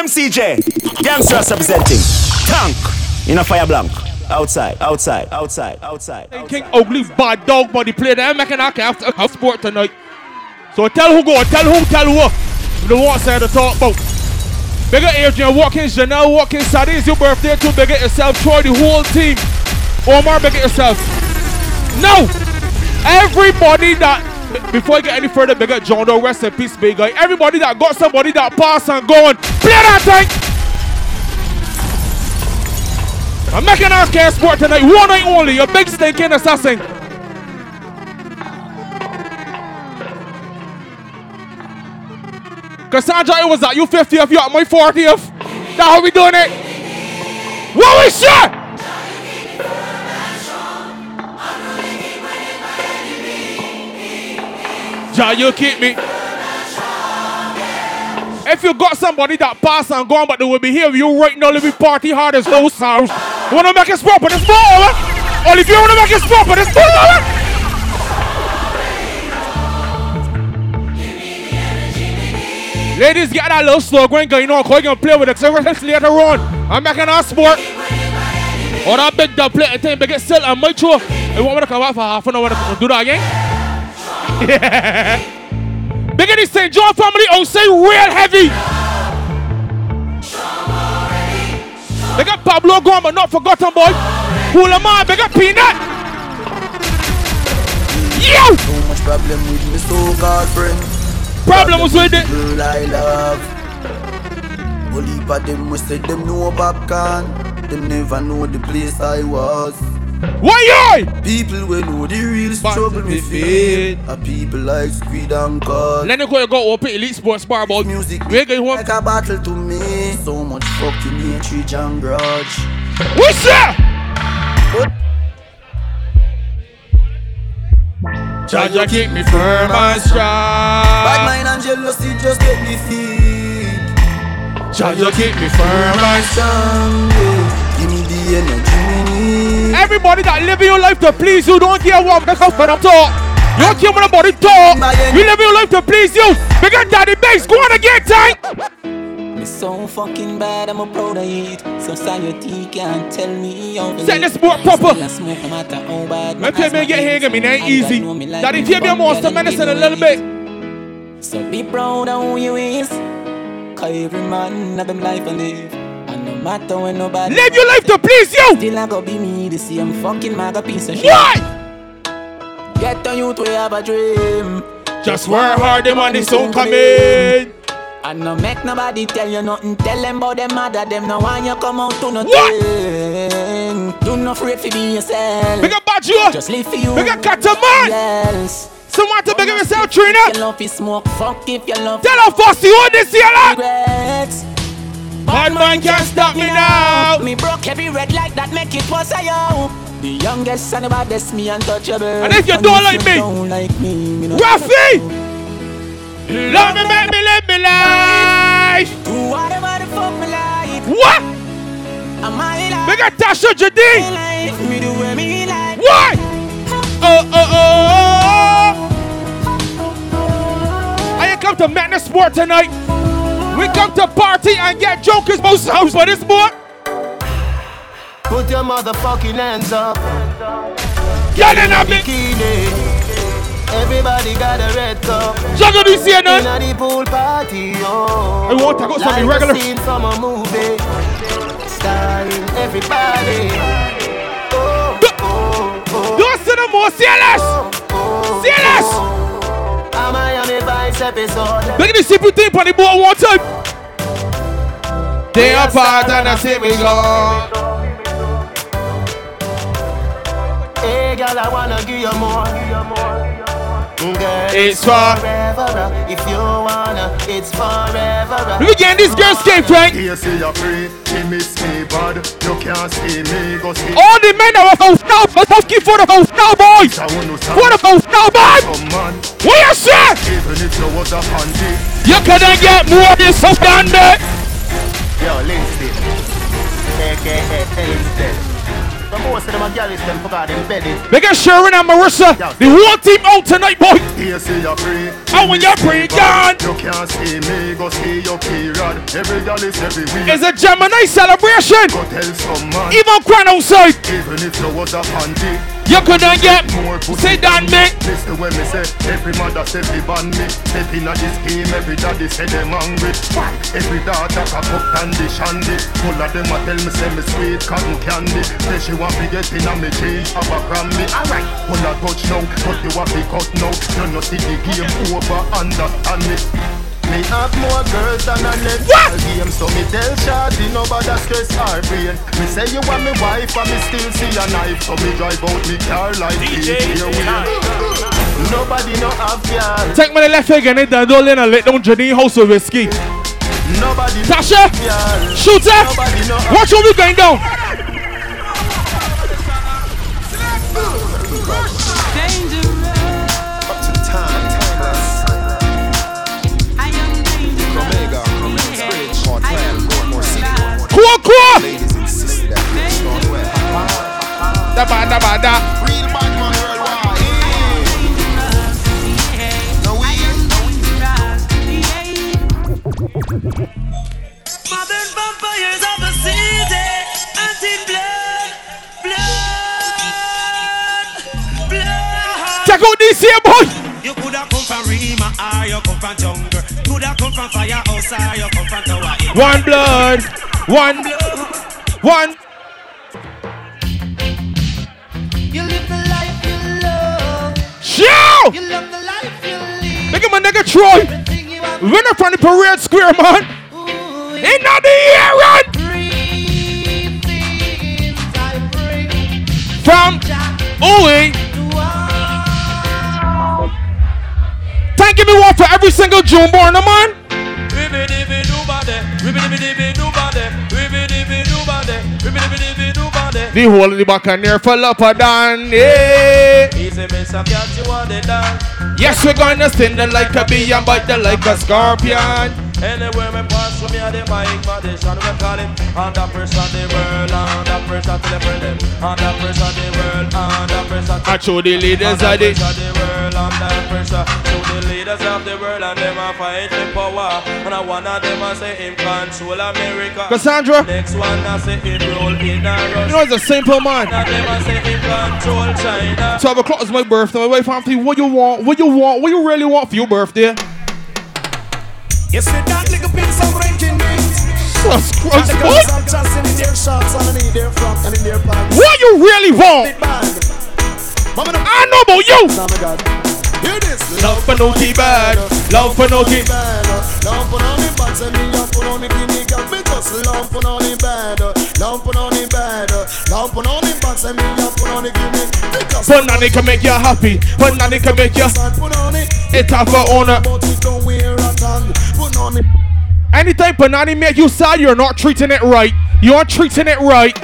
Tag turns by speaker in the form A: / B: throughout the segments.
A: MCJ. Gangsters representing. Tank. In a fire blank. Outside, outside, outside, outside. outside.
B: King Ugly bad dog body play I can have, have sport tonight. So tell who go, tell who, tell who. The one side to talk about. Bigger Adrian Watkins, Janelle Watkins, Saturday is your birthday too. Bigger yourself, Troy, the whole team. Omar, bigger yourself. No! Everybody that before I get any further, bigger John rest in peace, big guy. Everybody that got somebody that pass and gone, that! I'm making our care sport tonight, one night only, a big stinking assassin. Cassandra, it was that you 50th, you at my 40th. That's how we doing it. What we shot? Ja, you keep me. If you got somebody that pass and gone, but they will be here, with you right now, let me party hard as no sounds. Wanna make it but it's over. Only if you wanna make it but it's more. Ladies, get that little slow going, you know, going to play with it. So later on, I'm making our sport. Or that big dub play, I think, big get still, and show. I want me to come out for half an hour to do that again. Yeah. Big in St. John family, oh, say real heavy. They got Pablo gone, but not forgotten, boy. Hula man, they got Peanut. Yo!
C: So much problem with me so-called friend.
B: Problems with it.
C: Girl I love. Only for them we say them know popcorn. Them never know the place I was.
B: Why you?
C: People will know the real struggle me feel. A people like Squid and Cod.
B: Let me go go open Elite Sports Bar about
C: music.
B: We going home.
C: Like a battle to me. So much fucking hatred and grudge.
B: What's up? that? Jaja keep me firm and strong.
C: Bad mind and jealousy just get me feed.
B: Jaja keep me firm and
C: strong. Yeah. Give me the energy we need.
B: Everybody that living your life to please you, don't care what the from talk. You don't care what nobody talk. You live your life to please you. Up daddy base, go on again, time.
D: Me so fucking bad, I'm a proud of it. Society can't tell me how to
B: Set this sport proper.
D: Smoke no matter how bad
B: Man, tell me get here, me ain't easy. Daddy, tell me a monster medicine a little bit.
D: So be proud of who you is. Cause every man have them life to live. Matter when nobody
B: Live your life to please you.
D: Still I go be me the same fucking maga piece of shit.
B: Why?
D: Get on you to have a dream.
B: Just work hard, the money soon coming.
D: And no make nobody tell you nothing. Tell them about them mother, them no want you come out to nothing. What? Do not afraid to be yourself.
B: Big up Bajo.
D: Just live for you.
B: Big up Cataman.
D: Yes.
B: Someone to big up yourself, Trina.
D: If you love is smoke, fuck if you love.
B: Tell her Fossy what this year, lad.
D: Regrets.
B: Bad man can't stop me now.
D: Me broke every red light that make it was a yo. The youngest and the baddest, me untouchable.
B: And if you don't like me,
D: don't like me, me
B: Rafi, love me, make me live me life.
D: Do whatever the fuck me like.
B: What?
D: Am I like?
B: Big up Tasha Jadine.
D: life, me do what me like.
B: Why? Oh, oh, oh. oh. I ain't come to Madness Sport tonight. Come to party and get jokers most house for this sport.
E: Put your motherfucking hands up.
B: Get in a
E: bikini. Everybody got a red cup.
B: Juggle this here, no?
E: Inna the pool party, oh.
B: I want to go something
E: like
B: regular.
E: Scene from a movie. Starring everybody. Oh, oh, oh.
B: Don't see no more CLS. CLS. Oh, oh, oh.
E: A Miami Vice episode.
B: Look at the simple thing on the board one time. They apart and I say we go.
E: Hey, girl, I wanna give you more. Girl,
B: It's for-
E: forever. Uh, if you wanna, it's forever.
B: Let me get in this girl's game, Frank.
F: You see you free, she miss me bad. You can't see me, go see.
B: All the men that were house now, but have keep for the house now, boys. For the house now, oh, man. What you say?
F: Even if you was a handy.
B: You couldn't get more than so than that.
E: Yo, Lindsay. AKA Lindsay. But most of them are
G: girl is them forgot them.
B: Big up Sharon and Marissa. The whole team out tonight, boy.
H: Here see you free.
B: Oh, and when you're free, gone.
H: You can't see me, go see your period. Every girl is every week.
B: It's a Gemini celebration.
H: Go tell some man,
B: Even crying outside.
H: even if you was a panty.
B: You couldn't get
H: More pussy
B: sit down, me.
H: Listen when me say Every mother say fi ban me. Step in a this game Every daddy say them hungry Why? Every daughter cock up candy shandy Full of them a tell me say me sweet cotton candy. Say she want me get in a me jeans Have a crammy Alright. Full of touch now But you want me cut now. You know see the game over Understand me
G: Me have more girls than a net
B: What?
G: game So me tell Shawty nobody stress her brain Me say you want me wife and me still see a knife
H: So me drive out me car like DJ
G: Nobody no have girl
B: Take me the left again, and then don't let her let down Janine house of whiskey.
G: Nobody
B: Tasha,
G: girl
B: shooter,
G: Nobody
B: watch what we going down. Cool, cool.
I: Ladies insist that we are strong well.
B: Da ba da ba da.
I: Real bad man worldwide. No we,
J: Modern vampires of the city, hunting blood, blood, blood.
B: Check out this here, boy.
J: You coulda come from Rima or you come from jungle. Coulda come from firehouse or you come from Tower
B: One blood, one, one.
G: You live the life you love
B: Show!
G: You love the life you live
B: Look at my nigga Troy.
G: Everything you have
B: Winner from the parade square, man.
G: Ooh,
B: Ain't not the year run.
G: Three things I bring
B: From Owie. Thank you, me one for every single June born, no, man. The whole of the Buccaneer full up a dan, yeah. Yes, we're gonna send them like a bee and bite them like a scorpion.
K: Anywhere me pass from here, the mic foundation we call it Under pressure the world, under pressure to the them Under pressure the world, under pressure
B: I show the leaders of the
K: world, under pressure To the leaders of the world and them a fight for power And I one of them a say him control America
B: Cassandra.
K: Next one a say him rule in a
B: You know, it's a simple man.
K: And them a say him control China
B: 12 o'clock is my birthday. My wife asked me, what you want? What you want? What you really want for your birthday?
E: You see that nigga pin some ranking rings.
B: Jesus Christ,
E: The
B: what?
E: girls I'm just in their shots and in their front and in their pants.
B: What you really want?
E: Big band. Mama no
B: I know about you.
E: My God. Hear this.
B: Love for no tea bad. Love for no tea.
E: bad. Love for no the bad. Send me up for no the guinea girl. Me just love for no the bad. Love for no the bad. Love for no the bad. Send me up for no the guinea. Me just
B: Punani can make you happy. Punani can make you.
E: Son, put on it.
B: It's a for owner.
E: But it don't wear a tongue. Put on it.
B: Anytime Punani make you sad, you're not treating it right. You aren't treating it right.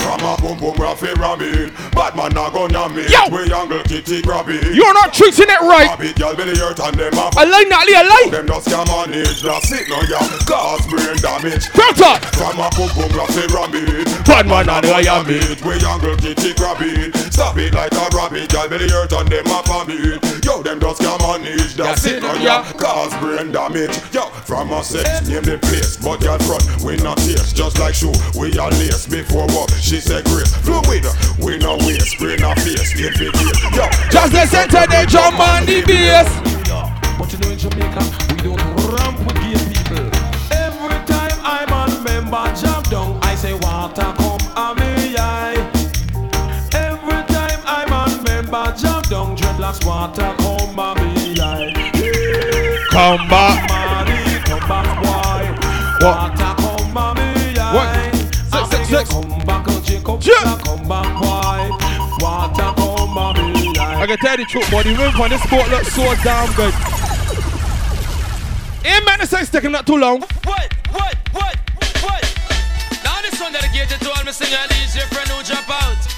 H: From a boom boom rabbit Bad man not gonna
B: Yo.
H: We angle kitty grab
B: You're not treating it right.
H: Rabbit girl belly hurt and them a
B: I lie, Natalie, I lie.
H: Them just can manage That's it no yeah Cause brain damage. From a boom boom raffy rabbit
B: Bad man not I am
H: it We angle kitty grab it Stop it like a rabbit Girl belly hurt and them a vomit Yo them just can manage That's it no yeah. Cause brain damage. Yo from a sex name the place But girl front we not taste Just like shoe we are lace. Before what? She said grace. Fluid we no waste. Brain a face Get big Yo
B: Just the center, they jump on the bass.
K: But you know in Jamaica, we don't ramp with gay people. Every time I'm on member jump down, I say water come down, dreadlocks water come a me eye. Yeah.
B: Come back.
K: Money come back, boy.
B: What?
K: Water come a me eye.
B: What? Six,
K: I
B: six,
K: say you
B: six.
K: Come back, Jacob.
B: Yeah.
K: Come back, boy. Water come a me eye.
B: I can tell you the truth, boy. The women on this sport look so damn good. Ain't man, this ain't sticking not too long.
K: What? What? What? What? Now this one dedicated to all my singer DJ friend who drop out.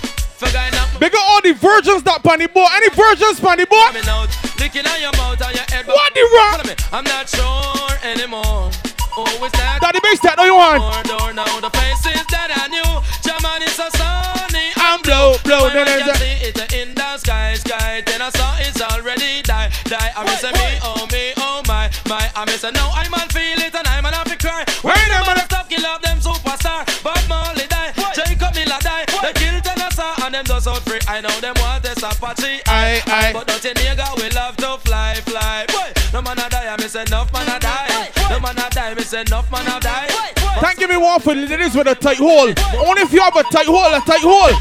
K: Now
B: Bigger all the virgins that panny boy. Any virgins panny boy?
K: coming out, licking on your mouth and your head.
B: What the rock?
K: I'm not sure anymore. Oh, is that
B: Daddy bass that no you want.
K: door, now? The faces that I knew. German is so sunny.
B: I'm blow. is
K: can
B: it?
K: see it in the sky, sky. Then I saw it's already die, die. I miss me, oh me, oh my, my. I miss a no, I'm on feel it and I'm on happy cry. When
B: Wait a minute.
K: stop kill off them superstar, Bob Marley them just out free. I know them want this Apache.
B: Aye, aye.
K: But don't you nigga, we love to fly, fly. Boy, no man a die, I miss enough man a die. No man a die, I miss enough man a die.
B: Can't give me one for the ladies with a tight hole. Only if you have a tight hole, a tight hole.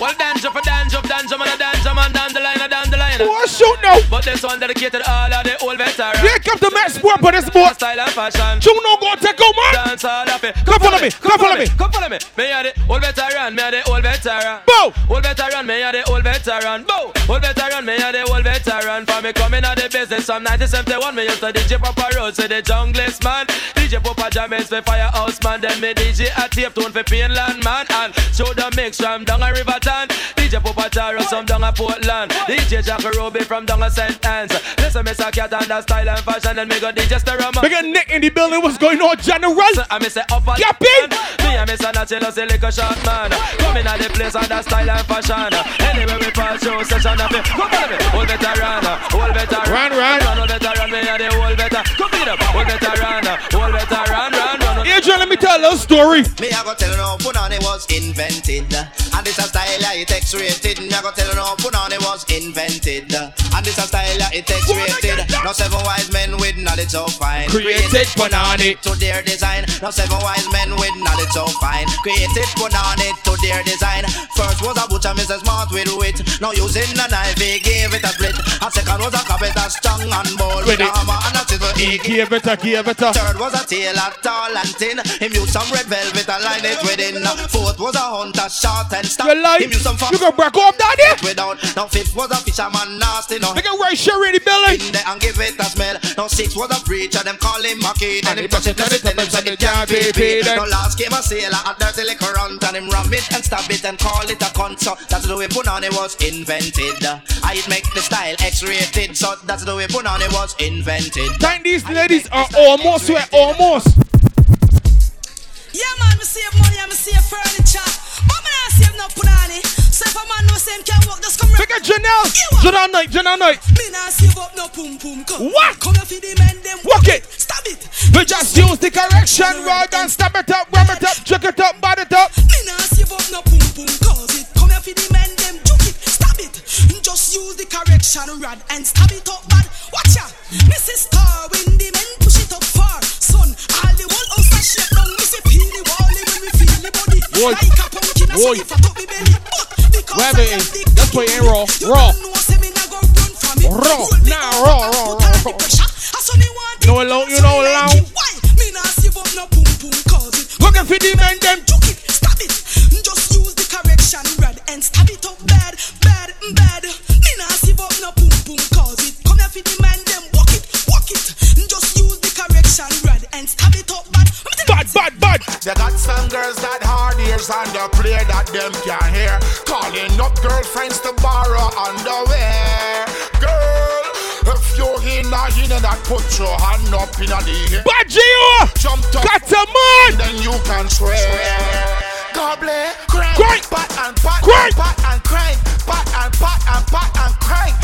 K: Well, dance up, dance up, dance up, man, a dance up, man, down the line, down the line.
B: Oh, shoot now.
K: But this one dedicated all of the old veterans.
B: Here comes the match sport for this sport.
K: Style and fashion.
B: You know go take out, man.
K: Dance all of it.
B: Come follow me, come follow me.
K: Come follow me. Me a the old veteran, me a the old veteran.
B: Bow.
K: Old veteran, me a the old veteran. Bow. Old veteran, me a the old veteran. For me coming out the business from 1971, me used to DJ Papa Road, say the junglist man. DJ Papa Jammies for Firehouse man. Then me DJ a tape tune for Painland man. And show the mix from down a Riverton. DJ Papa Taro some down a Portland. DJ Jack Ruby from down a St. Ann's. Listen, Mr. Cat and the style and fashion. And me go DJ Sterama.
B: We got Nick in the building. What's going on, General?
K: I miss a upper
B: Get in.
K: Me and Mr. Nachelo say lick a shot man Coming at the place and the style and fashion Anywhere we pass show session of it Come on me, old veteran, old veteran
B: Run, run.
K: Run, old veteran, me and the old veteran Come feed up, old veteran, old veteran,
B: tell a story.
G: Me I go tell you now, Punani was invented. And this a style yeah, it X-rated. Me I go tell you now, Punani was invented. And this a style yeah, it X-rated Now seven wise men with knowledge so fine.
B: Created Punani.
G: to their design. Now seven wise men with knowledge so fine. Created Punani to their design. First was a butcher, Mrs. Smart with wit. Now using a knife, he gave it a split. A second was a carpenter, strong and bold.
B: With
G: a hammer and a chisel, he gave
B: it a, give it a.
G: Third was a tailor, tall and thin. Him use some red velvet and line it within. Fourth was a hunter, short and stout.
B: You like?
G: Him use some
B: You gonna break up, daddy?
G: without. Now fifth was a fisherman, nasty no.
B: Make it right, sure in the building.
G: In there and give it a smell. Now six was a preacher, them call him Mackie. And him touch it, touch it, tell him said it can't be paid. Now last came a sailor, a dirty liquor runt, and him ram it and stab it and call it a cunt. So that's the way Punani was invented. I it make the style X-rated, so that's the way Punani was invented.
B: Thank these ladies are almost where almost.
L: Yeah, man, me save money me save furniture. But me not save no punani. So if a man say him can work, just come
B: Look at Janelle. Janelle Knight, Janelle Knight.
L: Me not save up no pum pum. Come.
B: What?
L: Come here for the men them.
B: Walk it.
L: Stab it.
B: We just use the correction rod and stab it up, ram it up, chuck it up, bad it up.
L: Me not save up no pum pum. Cause it. Come here for the men them. Juke it. Stab it. Just use the correction rod and stab it up it,
B: No allow- you
L: so
B: know
L: me like
B: allow.
L: it. Why? Me nah save up no pum pum cause it.
B: Looking for the men them.
L: It, stab it. Just use the correction rod and stab it up
H: They got some girls that hard ears and the play that them can hear. Calling up girlfriends to borrow underwear. Girl, if you're in a in that, put your hand up in the air.
B: Bad Gio.
H: Jump up,
B: Got a man.
H: then you can swear. Gobble, crank,
B: Crank.
H: pat and pat,
B: Crank.
H: pat and crank, pat and pat and pat and crank,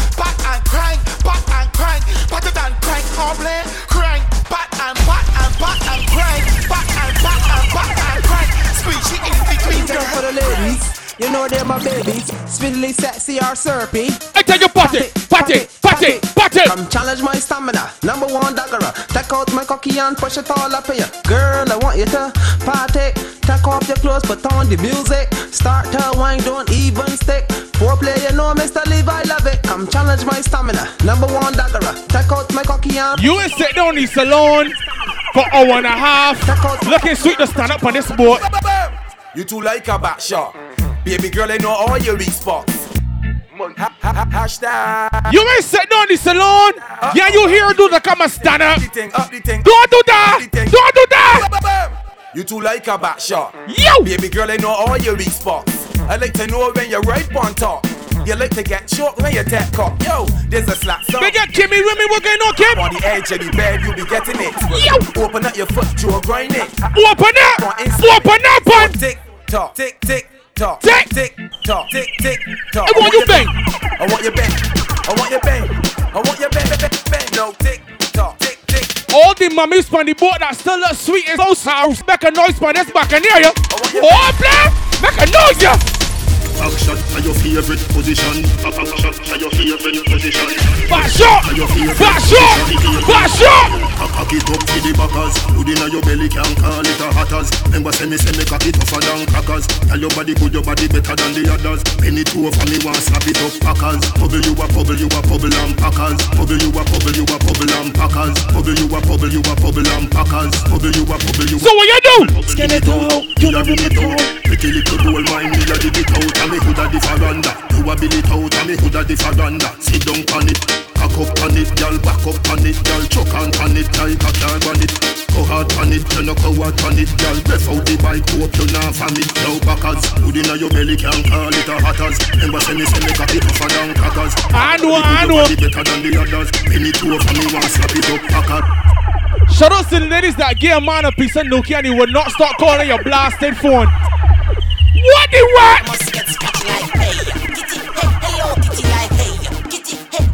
M: know they're my babies. Speedily sexy or syrupy.
B: I tell you, party, party, party, party.
M: Come challenge my stamina. Number one dagger. Take out my cocky and push it all up in you. Girl, I want you to party. Take off your clothes, put on the music. Start to wine, don't even stick. Foreplay, you know, Mr. Leave, I love it. Come challenge my stamina. Number one dagger. Take out my cocky and
B: You ain't sit down in the salon for hour and a half. Looking sweet to stand up on this boat.
I: You too like a back shot. Baby girl, I know all your weak spots. Ha, ha, ha, hashtag.
B: You ain't sitting on the salon. Yeah, you here do the come and stand up.
I: Up the thing, up the thing.
B: Don't do that. Don't do that.
I: You too like a back shot.
B: Yo.
I: Baby girl, I know all your weak spots. I like to know when you're right on top. You like to get choked when you take cock. Yo, there's a slack song.
B: Big up Kimmy with me, what going on, Kim?
I: On the edge of the bed, you be getting it.
B: Yo.
I: Open up your foot, Joe, grind it.
B: Open up. Open up, on.
I: Tick tock, tick tick tock,
B: Tick.
I: tick tock, tick tick tock.
B: I want you bang.
I: I want you bang. I want you bang. I want you bang, bang. No tick tock, tick tick.
B: All the mummies on the boat that still look sweet as those sounds. Make a noise for this back near you. Oh, play. Make a noise, yeah.
F: Shot are your favorite position. Shot are your favorite position.
B: Back shot.
F: Are your favorite
B: Back shot.
F: position.
B: Back shot.
F: Cock it up to the backers. Hood inna your belly can call it a hatters. Remember say me say me cock it tougher than crackers. Tell your body good, your body better than the others. Penny two for me want slap it up packers. Bubble you a bubble, you a bubble and packers. Bubble you a bubble, you a bubble and packers. Bubble you a bubble, you a bubble and packers. Bubble you a bubble, you.
B: So what you do?
F: Skin it out, you it out. Pretty little gold mine, me a dig it out, me hood a the veranda. You a build it out, and me hood a the veranda. Sit down on it, cock up on it, girl, back up on it, girl, choke on on it, like a car on it. Go hard on it, you no go hard on it, girl. Breath out the bike, hope you not vomit. Now backers, hood inna your belly can call it a hatters. Remember say me say me cock it tougher than crackers.
B: I know, I
F: good,
B: know.
F: better than the others. Penny two for me want slap it up, packers.
B: Shout out to the ladies that give a man a piece of Nokia and he will not start calling your blasted phone. What the what?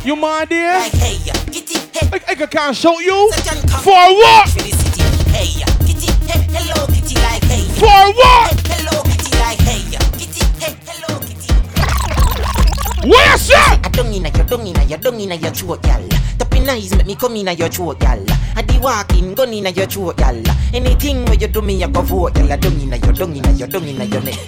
B: You mind there? I, I can- can't show you. For what? For what? Where shot?
N: I don't inna your dung inna your dung inna your throat, gal. Tapping eyes make me come inna your throat, gal. I di walking gun inna your throat, gal. Anything where you do me, I go vote, gal. I dung inna your dung inna your dung inna your neck.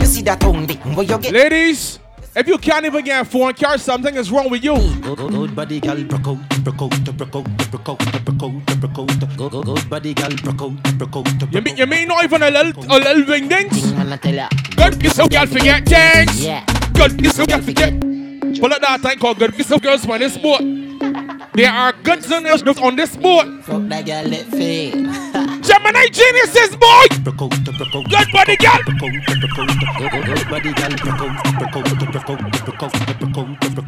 N: You see that tongue? Where you get?
B: Ladies, if you can't even get a phone card, something is wrong with you.
N: Good, good, good body, gal. Broke out, broke out, broke out, broke out, broke out, broke out. Good, body, gal. Broke out, broke out.
B: You mean, you mean not even a little, a little wing dings?
N: And I tell ya.
B: Good piece of girl forget things.
N: Yeah.
B: Good piece of girl forget. Pull up that thing called good piece of girls on this boat. There are good girls on this boat.
N: Fuck that girl, let.
B: Gemini geniuses, boy.
N: Broke out, broke out.
B: Good body, girl.
N: Broke out, broke out. Good, good,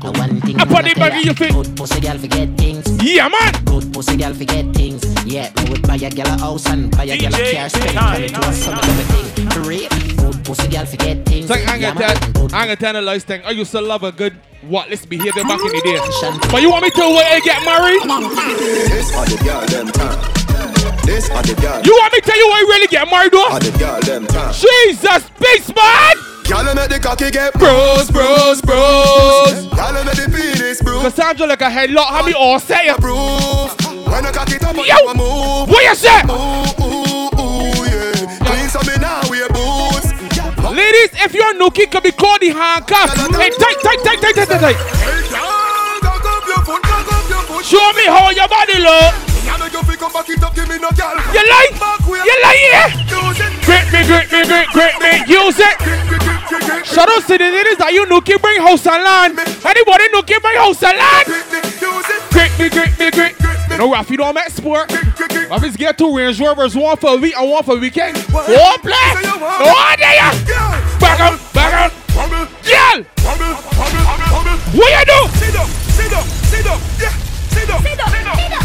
N: good body, thing.
B: A body
N: me tell ya.
B: you fit.
N: Good pussy, gal, forget things.
B: Yeah, man.
N: Good pussy girl forget things. Yeah, me would buy a girl a house and buy a girl a car, spend turn it to a summer everything. For real, good pussy girl forget things.
B: It's like I'm
N: Yeah,
B: gonna
N: man.
B: tell, I'm gonna tell a lies thing. I used to love a good whatless behavior back in the day. But you want me to wait and get married?
O: This are the girl them time. This are the girl.
B: You want me to tell you why you really get married though?
O: Are the girl them time.
B: Jesus, beast man!
O: Girl make the cocky get
B: Bros, bros, bros.
O: Girl make the penis bruise.
B: Cassandra like a headlock, how me all say it?
O: Proof. When I cock it up,
B: Yo,
O: you move.
B: what you say?
O: Ooh, ooh, ooh, yeah. Clean so now wear boots.
B: Ladies, if you're nookie, can be called the handcuff. Hey, tight, tight, tight, tight, tight, tight, tight.
O: Hey, girl, cock up your foot, cock up your foot.
B: Show me how your body look.
O: Yeah, make you feel come back it up, give me no girl.
B: You like? You like it?
O: Use.
B: Grip me, grip me, grip, grip me, use it. Shout out to the ladies that you nookie bring house and land. Anybody nookie bring house and land?
O: Use it.
B: Grip me, grip me, grip. No, Rafi don't make sport. Rafi's get two Range Rovers, one for a week and one for a weekend. One play. No idea. Back up, back up.
O: Wobble,
B: Girl, what you do?
O: Sit up, sit up, sit up, yeah. Sit up, sit up, sit up.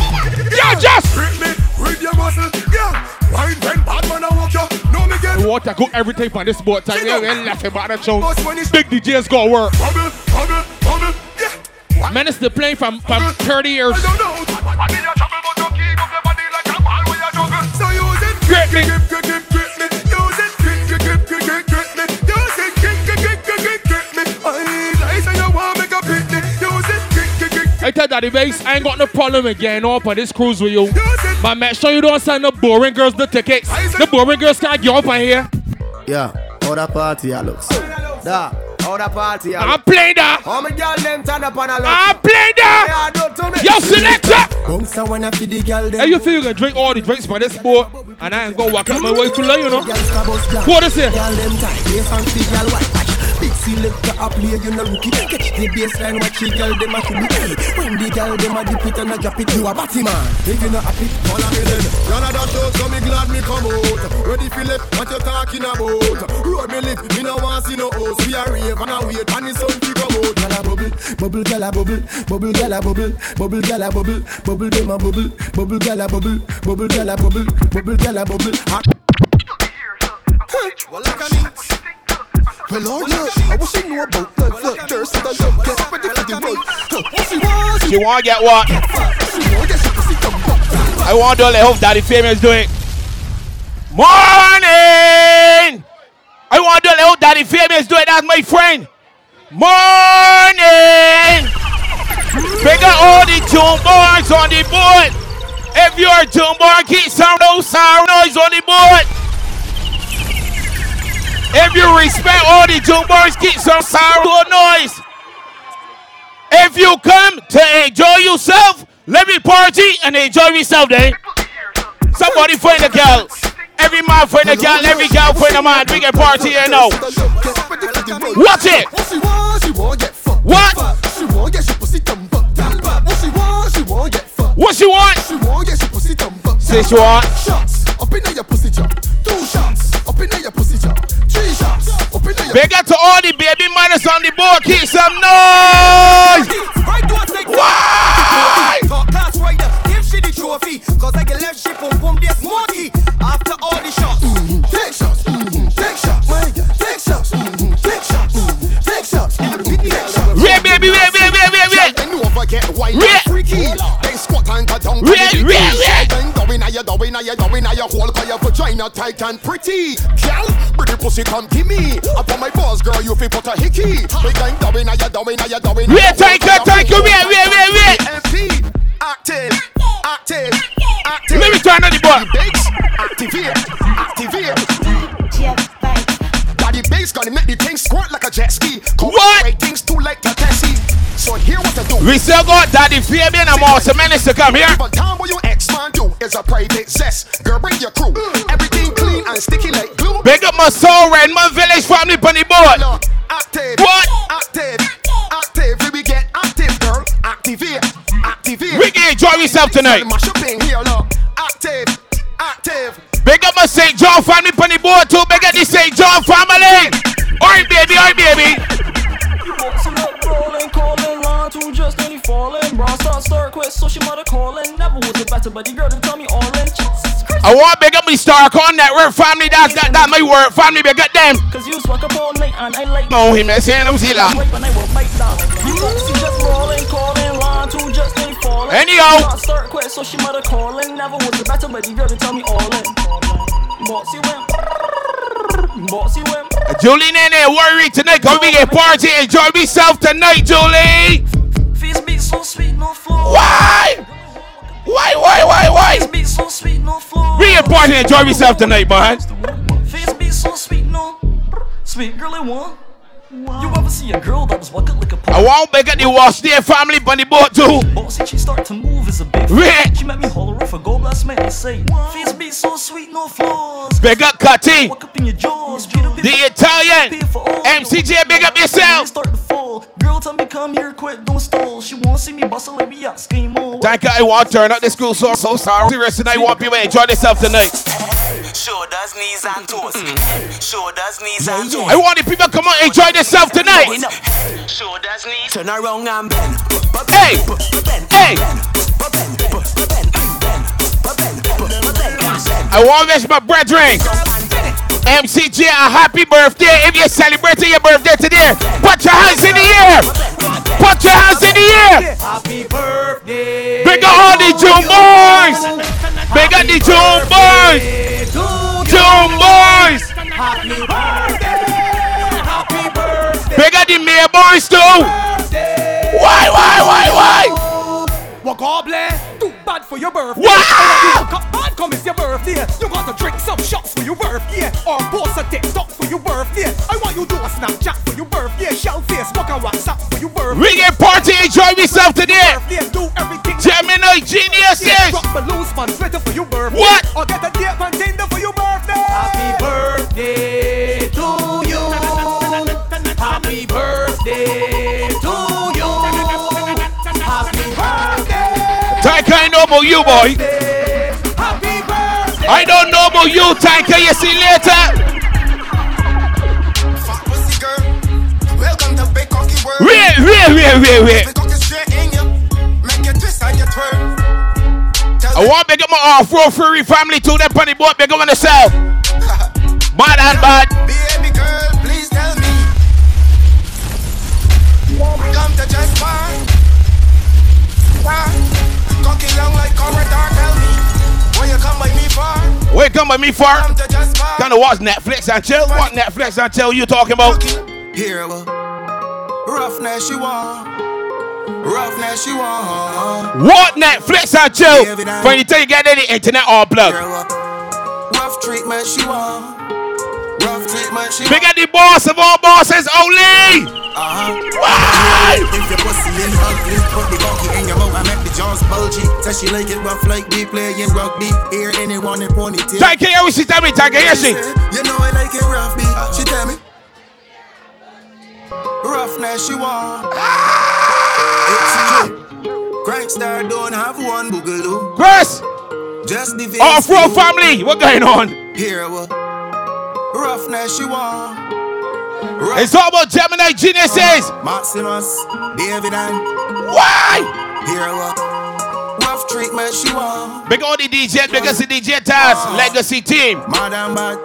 B: Yeah, just.
O: Grip me, grip your muscle, yeah. Wine when bad man I walk you, know me get.
B: Water cook everything on this boat time.
O: Sit
B: We ain't left about the show.
O: Boss when it's
B: Big DJs got work.
O: wobble, wobble, wobble, yeah.
B: Man, it's the plane from, from 30 years.
O: I don't know. Body a
B: I tell Daddy Bass, I ain't got no problem with getting up on this cruise with you. But make sure you don't send the boring girls the tickets. The boring girls can't get up on here.
E: Yeah, how that party I looks. Da, that party I
B: I'm playing that.
E: How me girl them turn up on a look.
B: I'm playing that.
E: Yeah, do to me.
B: Yo, selector.
E: Bounce when I feed the girl them.
B: Hey, you feel you can drink all the drinks by this boat and I ain't gonna walk out my way to love you know? What is it?
E: Girl them tight, they fancy girl white patch. Big selector a play, you no rookie. Catch the baseline, watch the girl them a should be. When the girl them a dip it and a drop it, you a batty man. If you not happy, follow me then. Y'all a that show, so me glad me come out. Ready left, what you talking about? Road me live, me no want see no host. We a rave and a wait, and the sun to come out. Girl a bubble, bubble, girl a bubble, bubble, girl a bubble, bubble, girl a bubble, bubble, them a bubble, bubble, girl a bubble, bubble, girl a bubble, bubble, girl a bubble.
O: Well, like a Well, Lord, yeah, I wish she knew about blood, blood, thirst, and love. Get ready for the What she want,
P: She want get what?
O: she want, get she pussy.
P: I want to let hope Daddy Famous do it. Morning! I want to let hope Daddy Famous do it. That's my friend. Morning! Figure all the tune boys on the board. If you're a tune keep some no sound noise on the board. If you respect all the tune boys, keep some sound noise. If you come to enjoy yourself, let me party and enjoy yourself then. Somebody find a girl. Every man find a girl, every girl find a man. We can party here now. Watch it.
O: What get.
P: What?
O: She want get she want, get.
P: What she
O: get pussy back.
P: Say she want.
O: Shots up in your pussy jaw. Two shots up in your pussy up in your.
P: Big up to all the baby minus on the board. Keep some noise. Why?
Q: Top class rider, give she the trophy. Cause I get left ship on boom this smoky. After all the shots.
O: Mm-hmm. Take shots, inna your, down inna your, down inna your hole 'cause your vagina tight and pretty. Girl, pretty pussy come give me. Up on my balls, girl, you fi put a hickey. Big down, down inna your, down inna your, down inna
P: Wait,
O: your
P: thank you,
O: hole 'cause your
P: thank you, wait, wait, wait, wait.
O: MP, active, active, active.
P: Let me turn on the board.
O: Make the thing squirt like a jet ski. Come
P: What?
O: Right things too like a Tessie. So here what to do.
P: We still got Daddy Fabian and Monster Menace to come here.
O: Even time what you X-Man do is a private zest. Girl, bring your crew. Mm. Everything clean and sticky like glue.
P: Big up my soul, Redmond Village family board.
O: Look, Active,
P: What?
O: active, active. We get active, girl. Activate, activate.
P: We can enjoy yourself tonight.
O: Mash up in here, look. Active, active.
P: Big up my St. John family the board too. Big up the St. John family. Baby, alright, baby.
R: All. Jesus Christ.
P: I want big up my Starcon Network family. That's that, that my word. Family, big up them.
R: Cause you up all night and I like
P: No, him, I say, no, see that. Anyhow.
R: Quit, so she mother calling. Never was a better, but the girl to tell me all in. Boxy went. Boxy went.
P: Julie Nene, worry tonight. Cause be a party. Enjoy myself tonight, Julie.
R: Face beat so sweet, no floor.
P: Why? Why, why, why, why?
R: Face beat so sweet, no floor.
P: We get party and enjoy yourself tonight, man.
R: Face be so sweet, no. Sweet girl, I want. You ever see a girl that was walking like a
P: I want big up the wash their family on the board too.
R: Bossy, she start to move as a big
P: Right.
R: She make me holler off a gold blast man and say, Face be so sweet, no flaws.
P: Big up Cutty.
R: Walk up in your jaws, treat a bit
P: The Italian. MCJ, big up yourself.
R: Start to fall. Girl, tell me come here quick, don't stall. She wanna see me bustle like me out, scheme on.
P: Thank you. I want to turn up the school so so sorry. Serious tonight. I want people to enjoy themselves tonight.
Q: Shoulders, knees, and toes. Hmm. Shoulders, knees, and toes.
P: I want the people to come on and enjoy themselves tonight.
Q: Shoulders, knees. Turn around and bend.
P: Hey, hey. I want to wish my brethren, MCJ, a happy birthday. If you're celebrating your birthday today, put your hands in the air. Put your hands in the air.
Q: Happy birthday.
P: Big up all the June boys. Big up the June boys. June boys.
Q: Happy birthday. Happy birthday.
P: Big up the Mayor boys too. Why, why, why, why?
S: What goblin? Too bad for your birthday.
P: Wow!
S: Come it's your birthday. You got to drink some shots for your birthday. Or post a TikTok for your birthday. I want you to do a Snapchat for your birthday. Shell Facebook and WhatsApp for your birthday.
P: We get party, enjoy myself today.
S: Birthday, do everything.
P: Gemini geniuses.
S: Drop balloons on Twitter for your birthday.
P: What?
S: Or get a date on
P: about you, boy. I don't know about you, Tanka. You see later.
E: Pussy girl, welcome to Big Cocky World.
P: Wait, wait, wait, wait, wait.
E: Big Cocky straight in you, make you twist and you twirl.
P: I want to big up my off-road furry family too. That funny boy, big up on the south. Bad and bad. Free for? Just gonna watch Netflix and chill. What Netflix and chill you talking about?
E: Here, well, roughness you want, roughness you want.
P: What Netflix and chill? For you till you get any internet all plug.
E: Rough treatment she want, rough treatment she
P: the boss of all bosses only.
E: Uh-huh.
P: Why?
E: If your pussy ugly, put the cocky in your mouth. I make the jaws bulgy. Says she like it rough like we playing rugby. Hear anyone in ponytail.
P: Take care, she tell me, take care, she.
E: You know I like it rough, B. She tell me. Roughness she want. It's true. Crank star don't have one boogaloo.
P: Chris.
E: Just the.
P: Off road family, what going on?
E: Here, what? Roughness she want.
P: It's all about Gemini geniuses.
E: Maximus, David and
P: Why?
E: Here what? Rough treatment she want.
P: Big all the DJ, big as the DJ Taz, legacy team.
E: Madam bad.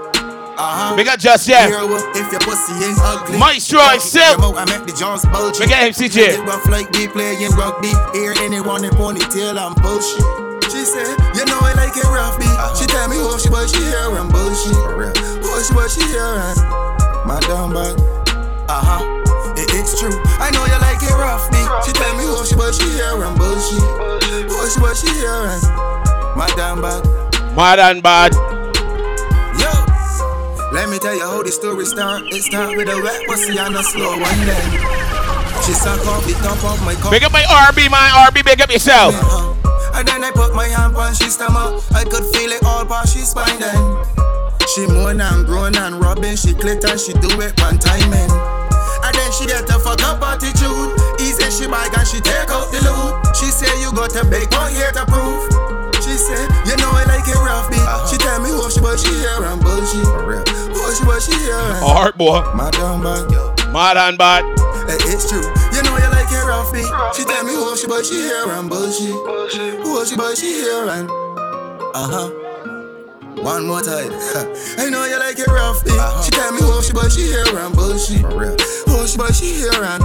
E: Uh-huh.
P: Big up just yeah.
E: If your pussy ain't ugly.
P: Maestro himself.
E: I make the jaws bulgy.
P: Big up MCJ.
E: Rough like we playing rugby. Hear anyone in ponytail and bullshit. She said, you know I like it rough, B. She tell me who she but she hear and bullshit. Who she but she Madam bad. Uh-huh. It, it's true. I know you like it rough, B. She tell me who she but she hear and bullshit. Who she but she hear and Madam bad.
P: Mad and bad.
E: Yo, let me tell you how the story start. It start with a wet pussy and a slow one then. She suck off the top of my cup.
P: Big up my RB, my RB, big up yourself.
E: Uh, and then I put my hand on she stomach. I could feel it all past she spine then. She moan and groan and rubbing. She clit and she do it one timing. And then she get a fuck up attitude. Easy she bag and she take out the loot. She say you got a big one here to prove. She say, you know I like it rough, B. She tell me who she but she hear and bullshit. Who she but she hear and
P: Heart boy.
E: Madam bad.
P: Mad and bad.
E: It's true. You know you like it rough, B. She tell me who she but she hear and bullshit. Who she but she hear and uh huh. One more time. I know you like it rough, B. She tell me who she but she hear and bullshit. Who she but she hear and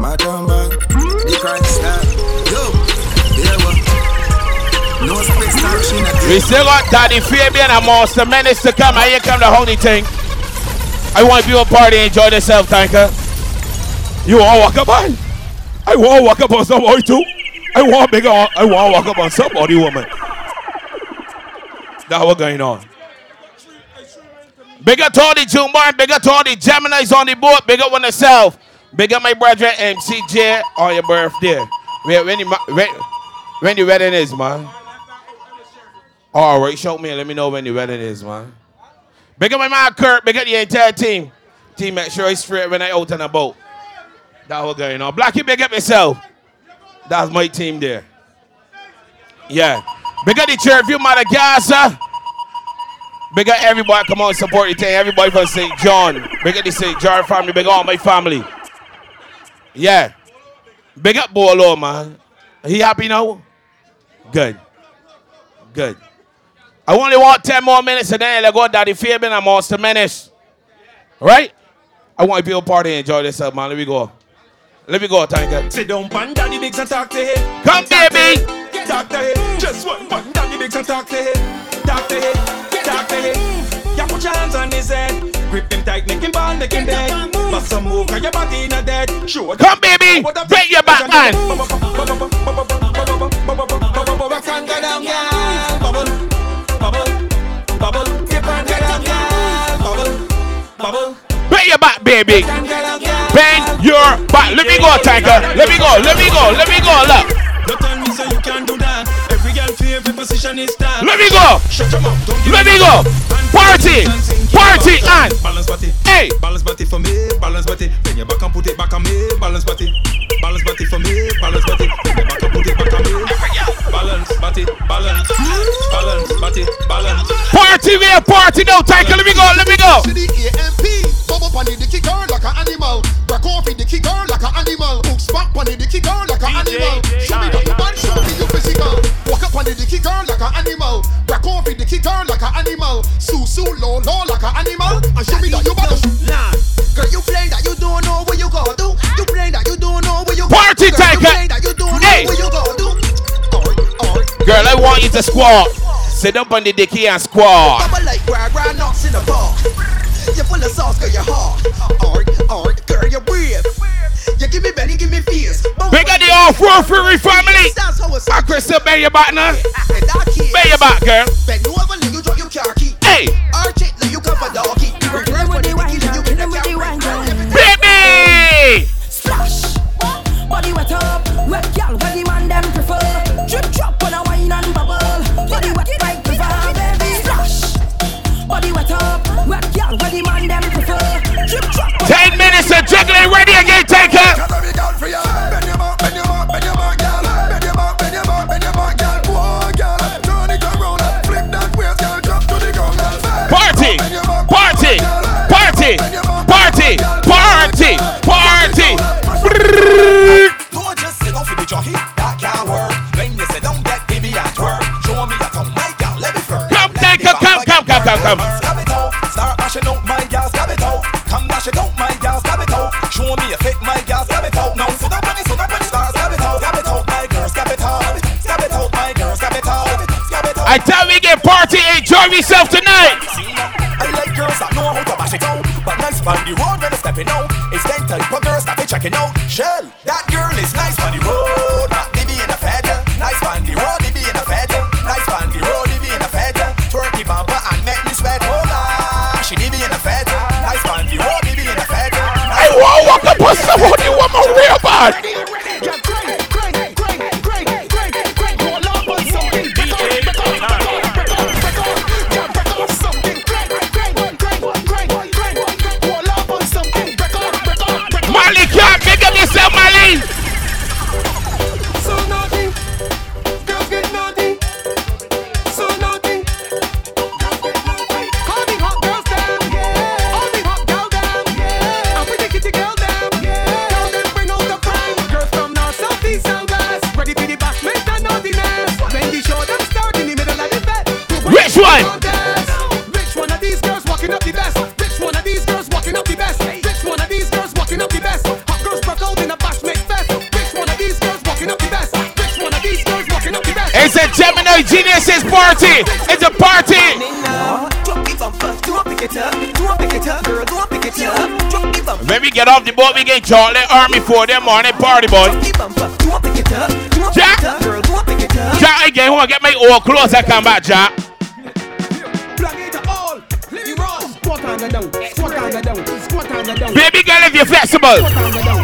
E: Madam bad. The crime star. Yo, yeah what? No space talk, she not
P: We still got Daddy Fabian and Monster Menace to come. And here come the honey thing. I want you to party enjoy yourself, tanker. You to walk up on? I want walk up on somebody too. I want bigger. I want walk up on somebody, woman. That what going on. Big up to all the Jumbo, big up to all the Geminis on the boat, big up on yourself. Big up my brother MCJ on your birthday. When, when, you, when, when the wedding is, man. All right, show me. Let me know when the wedding is, man. Big up my man Kurt. Big up the entire team. Team, make sure it's straight when I out on a boat. That what going on. Blackie, big up yourself. That's my team there. Yeah. Big up the church view Madagascar. Big up everybody. Come on, support the team. Everybody from St. John. Big up the St. John family. Big up all my family. Yeah. Big up Bolo, man. He happy now? Good. Good. I only want 10 more minutes and then let go Daddy Fabian and Monster Menace. Right? I want you people party and enjoy themselves, man. Let me go. Let me go, Tanker.
I: Sit down, pan Daddy Biggz and talk to him.
P: Come, baby.
I: Talk to him. Just one pan Daddy Biggz and talk to him. Talk to him. Talk to him. Put your hands on his head. Grip him tight, make him ball, make him dead. Bust some move, cause your body in a dead. Show
P: Come, baby. Break your back, man.
I: Rock and go down, girl. Bubble, bubble, bubble. Tip and go down, girl. Bubble, bubble.
P: Bend your back, baby. Bend your back. Let me go, Tanker. Let me go. Let me go. Let me go. Look.
I: Don't tell me so you can't do that. Every girl favorite position is that.
P: Let me go.
I: Shut your mouth. Don't
P: Let me go. Party. Party and.
I: Balance body.
P: Hey.
I: Balance body for me. Balance body. Bend your back and put it back on me. Balance body. Balance body for me. Balance body. Bend your back and put it back on me. Balance body. Balance. Balance body. Balance.
P: Party, we a party now, Tanker. Let me go. Let me go.
O: To the AMP, bub up on the dicky girl like an animal. Break off the dicky girl like an animal. Hook spot on the dicky girl like an animal. Show me that you man, show me your physical. Walk up on the dicky girl like an animal. Break off the dicky girl like an animal. Sue sue low low like an animal. And show me that you man. Girl, you playing that you don't know what you gonna do. You playing that you don't know what you gonna
P: Party
O: do. Girl, you
P: Tanker.
O: playing that you don't know
P: Hey.
O: what you gonna do.
P: Girl, I want you to squat. Sit up on the dicky and squat.
O: Bubble like
S: full of sauce, girl, you're hard. Hard, hard, girl, you're brave. You give me belly, give me fears.
P: Big up the all four Fury family. I Crystal, bend your back now. Bend your back, girl.
S: Bend over, you drop your car key.
P: Hey.
S: Arch it, let you come for doggy. Reverse for the dicky, let you get a car
P: Baby!
L: Splash. Body wet up, wet gal, where the man them prefer. Drip drop on a wine and bubble. Body wet like river, baby. Splash. Body wet up, wet gal, where the man them prefer. Drip drop.
P: Ten minutes of juggling ready again, take her. Come, come, come, come, come.
S: Scab it out, start mashing out my gal, scab it out. Come dash it out, my gal, scab it out. Show me a fit, my gal, scab it out. Now sit up on it, sit up on it, start scab it out, scab it out, my girl, scab it out. Scab it out, my girl, scab it out. Scab it out.
P: I tell we get party, enjoy yourself tonight.
S: I like girls that know how to bash it out. But nice on the road when they're stepping out. It's that type of girls that they checking out. Shell,
P: Gemini Geniuses party. It's a party. When we get off the boat, we get Charlie Army for them morning party, boy. Jack, Jack, again, who get my old clothes? I come back, Jack. Baby girl, if you're flexible.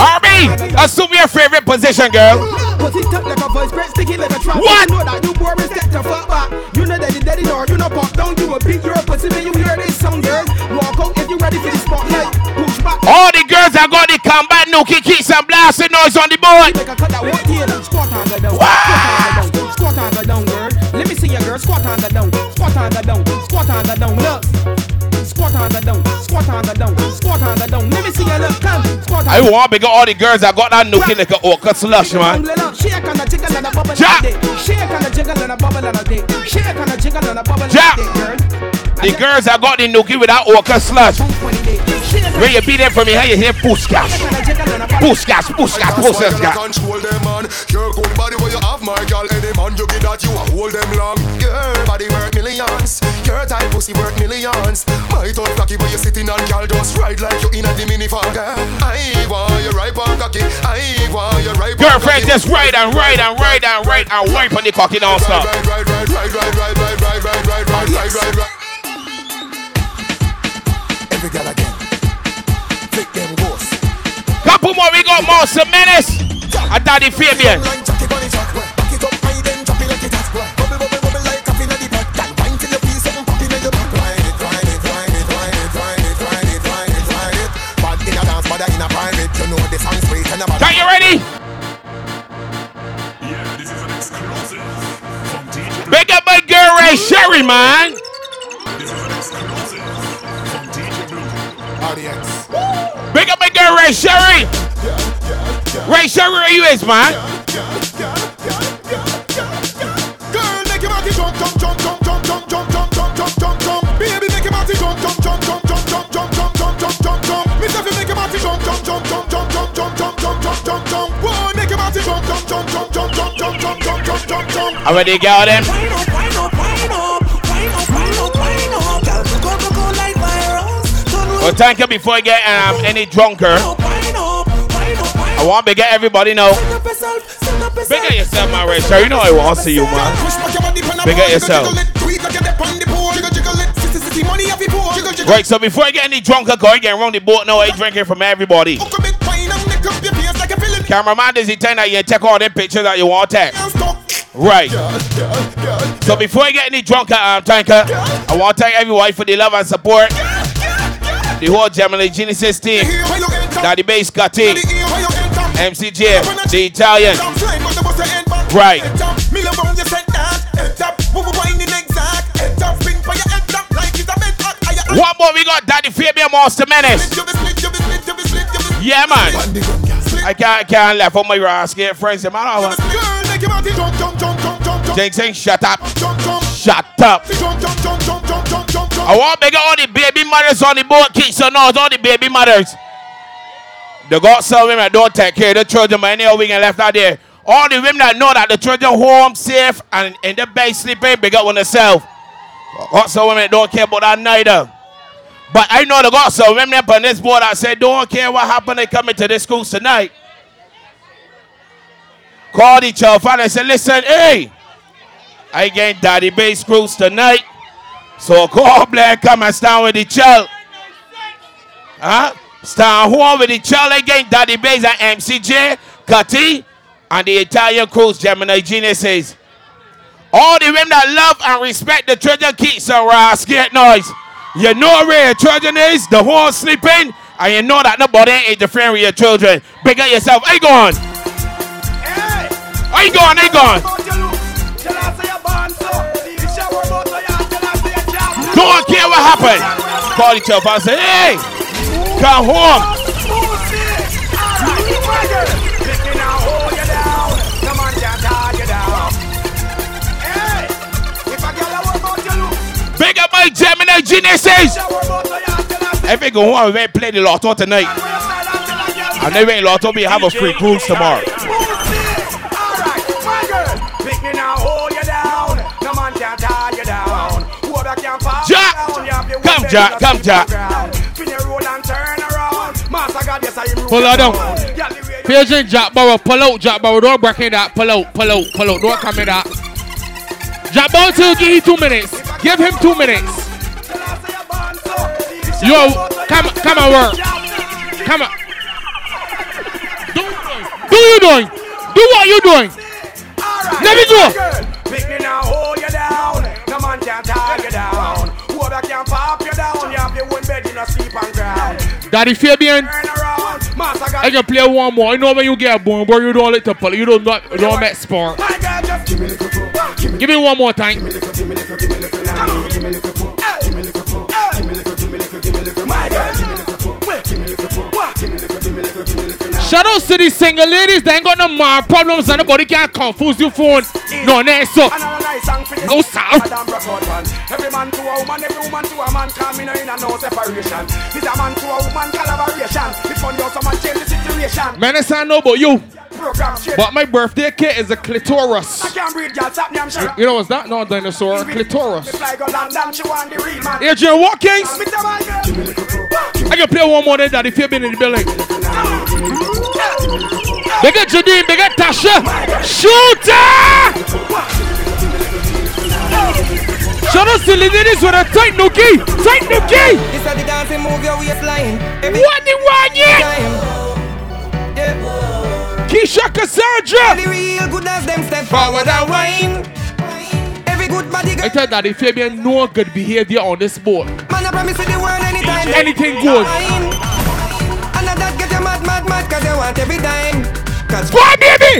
P: Army, assume your favorite position, girl.
T: Put it up like a voice, press sticky like a trap.
P: What?
T: You know that you boring, step to fuck back. You know that the daddy door, you know pop down, you a beat your pussy when you hear this song, girl. Walk out if you ready for the spotlight. Push back.
P: All the girls that got the combat nookie kicks and blasting noise on the board.
T: Make a cut that one tail, squat on the down. Squat on the down, squat on the down, girl. Let me see your girl, squat on the down, squat on the down, squat on the down, look. On the down, squat on the down, squat on the down. Let me see your look, come. Squat on
P: I want big all the girls that got that nookie like a orca slush, man.
T: Shake on the jiggle and a bubble
P: Jack.
T: and a dick. Shake on the jiggle and a bubble and a dick. Shake on the jiggle and a bubble and
P: Jack.
T: a dick, girl.
P: The girls that got the nookie with that orca slush. When you beat them from here, you hear push gas. Push gas, push gas, push
O: That's why
P: gas.
O: you control them, man. Your good body where you have, my girl. Any man you give that, you a hold them long. Your body worth millions. Your tight pussy worth millions. My tongue flaky where you sitting on, girl. Just ride like you in a the minivan, girl. I want you right on cocky. I want you right on
P: Girlfriend, just ride and ride and ride and ride and wipe on the cocky non-stop.
O: Ride, ride, ride, ride, ride, ride, ride, ride, ride, ride, ride, ride, ride, ride.
S: Every girl again.
P: Couple more, we got more Menace. I Daddy Fabian. Are you ready? Yeah, this is an exclusive from DJ. Big up my girl Ray Sherry, man.
O: Audience.
P: Big up my girl Ray Sherry. Ray Sherry, where you is, man?
O: Girl, make your body jump, jump, jump, jump, jump, jump, jump, jump, jump, jump, jump, jump. Baby, make your body jump, jump, jump, jump, jump, jump, jump, jump, jump, jump, jump, jump. Miss make your body jump, jump, jump, jump, jump, jump, jump, jump, jump, jump, jump, jump. Boy, make your body jump, jump, jump, jump, jump, jump, jump, jump, jump, jump, jump, jump.
P: How ready, girl, them? But thank you before I get um, any drunker. I want to get everybody know. Big up yourself, man, Ray. Sure, you know I want to see you, man. Big up yourself. Right, so before I get any drunker, go and get the boat now. I drinking from everybody. Cameraman, does he tell that you take all them pictures that you want to take? Right. So before I get any drunker, um, tanker, I want to thank everyone for the love and support. The whole Gemini Geniuses team, Daddy Bass Scotty, Emcee Jay, the Italian. Right. What more we got? Daddy Fabian Monster Menace. Yeah, man. I can't, can't laugh on my ass. Get friends. I want. Jake saying, shut up. Shut up. I want to get all the baby mothers on the boat. Kids so now, all the baby mothers. The got some women that don't take care of the children, but any other weekend left out there. All the women that know that the children home safe and in the bed sleeping, big up on themselves. Got some women that don't care about that neither. But I know the got some women up on this board that say, don't care what happened, they coming to this school tonight. Called each other and said, listen, hey, I ain't getting daddy bass cruise tonight. So call Black come and stand with the child. Huh? Stand home with the child again, Daddy Bass and Emcee Jay, Kati, and the Italian cruise Gemini Geniuses. All the women that love and respect the children keep some rascal noise. You know where your children is, the whole sleeping, and you know that nobody ain't interfering with your children. Big up yourself. Hey, gone. Hey, gone, hey, gone. Don't care what happened. Call each other and say, hey, come home. Big up my Gemini Geniuses. If we go home, we play the lotto tonight. And if we lotto, we have a free cruise tomorrow. Jack, come, Jack. Pull her down. Patient Jack Barrow, pull out, Jack Barrow. Don't break in that. Pull out, pull out, pull out. Don't come in that. Jack Barrow to give you two minutes. Give him two minutes. Yo, come, come and work. Come on. Do, do you doing? Do what you doing? Let me go.
T: Pick me now, hold you down. No man can tie you down. Whoever can pop you down, you have your own bed in a sleep on ground.
P: Daddy Fabian, I can play one more. You know when you get born, boy, you don't like to play. You don't not, you don't make sport. Give me one more time. Shout out to these single ladies that ain't got no more problems and nobody can confuse your phone. No, next up. Go south.
T: Every man to a woman, every woman to a man, come in in a no separation. This a man to a woman collaboration. It's funny how someone change the situation.
P: Man, I know about you. But my birthday cake is a clitoris.
T: I can't breathe, y'all. Stop me, I'm sure.
P: You know what's that? Not a dinosaur, clitoris.
T: Fly go London, she want the real man.
P: Adrian Watkins.
T: Me tell my girl.
P: I can play one more than that if you've been in the building. Ah! They get Jadine, they get Tasha. Shooter! Shout out to the ladies with a tight nookie. Tight nookie.
B: This is the dancing move your waistline.
P: What the one, yeah? Keisha Cassandra.
B: The real good as them step forward and wine. Every good body
P: I tell that if you no good behavior on this boat,
B: Man, I promise you the world anytime.
P: anything good
B: mad, mad, cause they want every dime. Cause
P: Why, baby?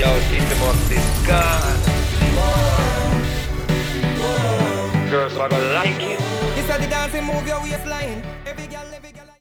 U: Yo, she's the most disgusting. Girls are gonna like it.
B: This is the dancing move your waistline. Every girl.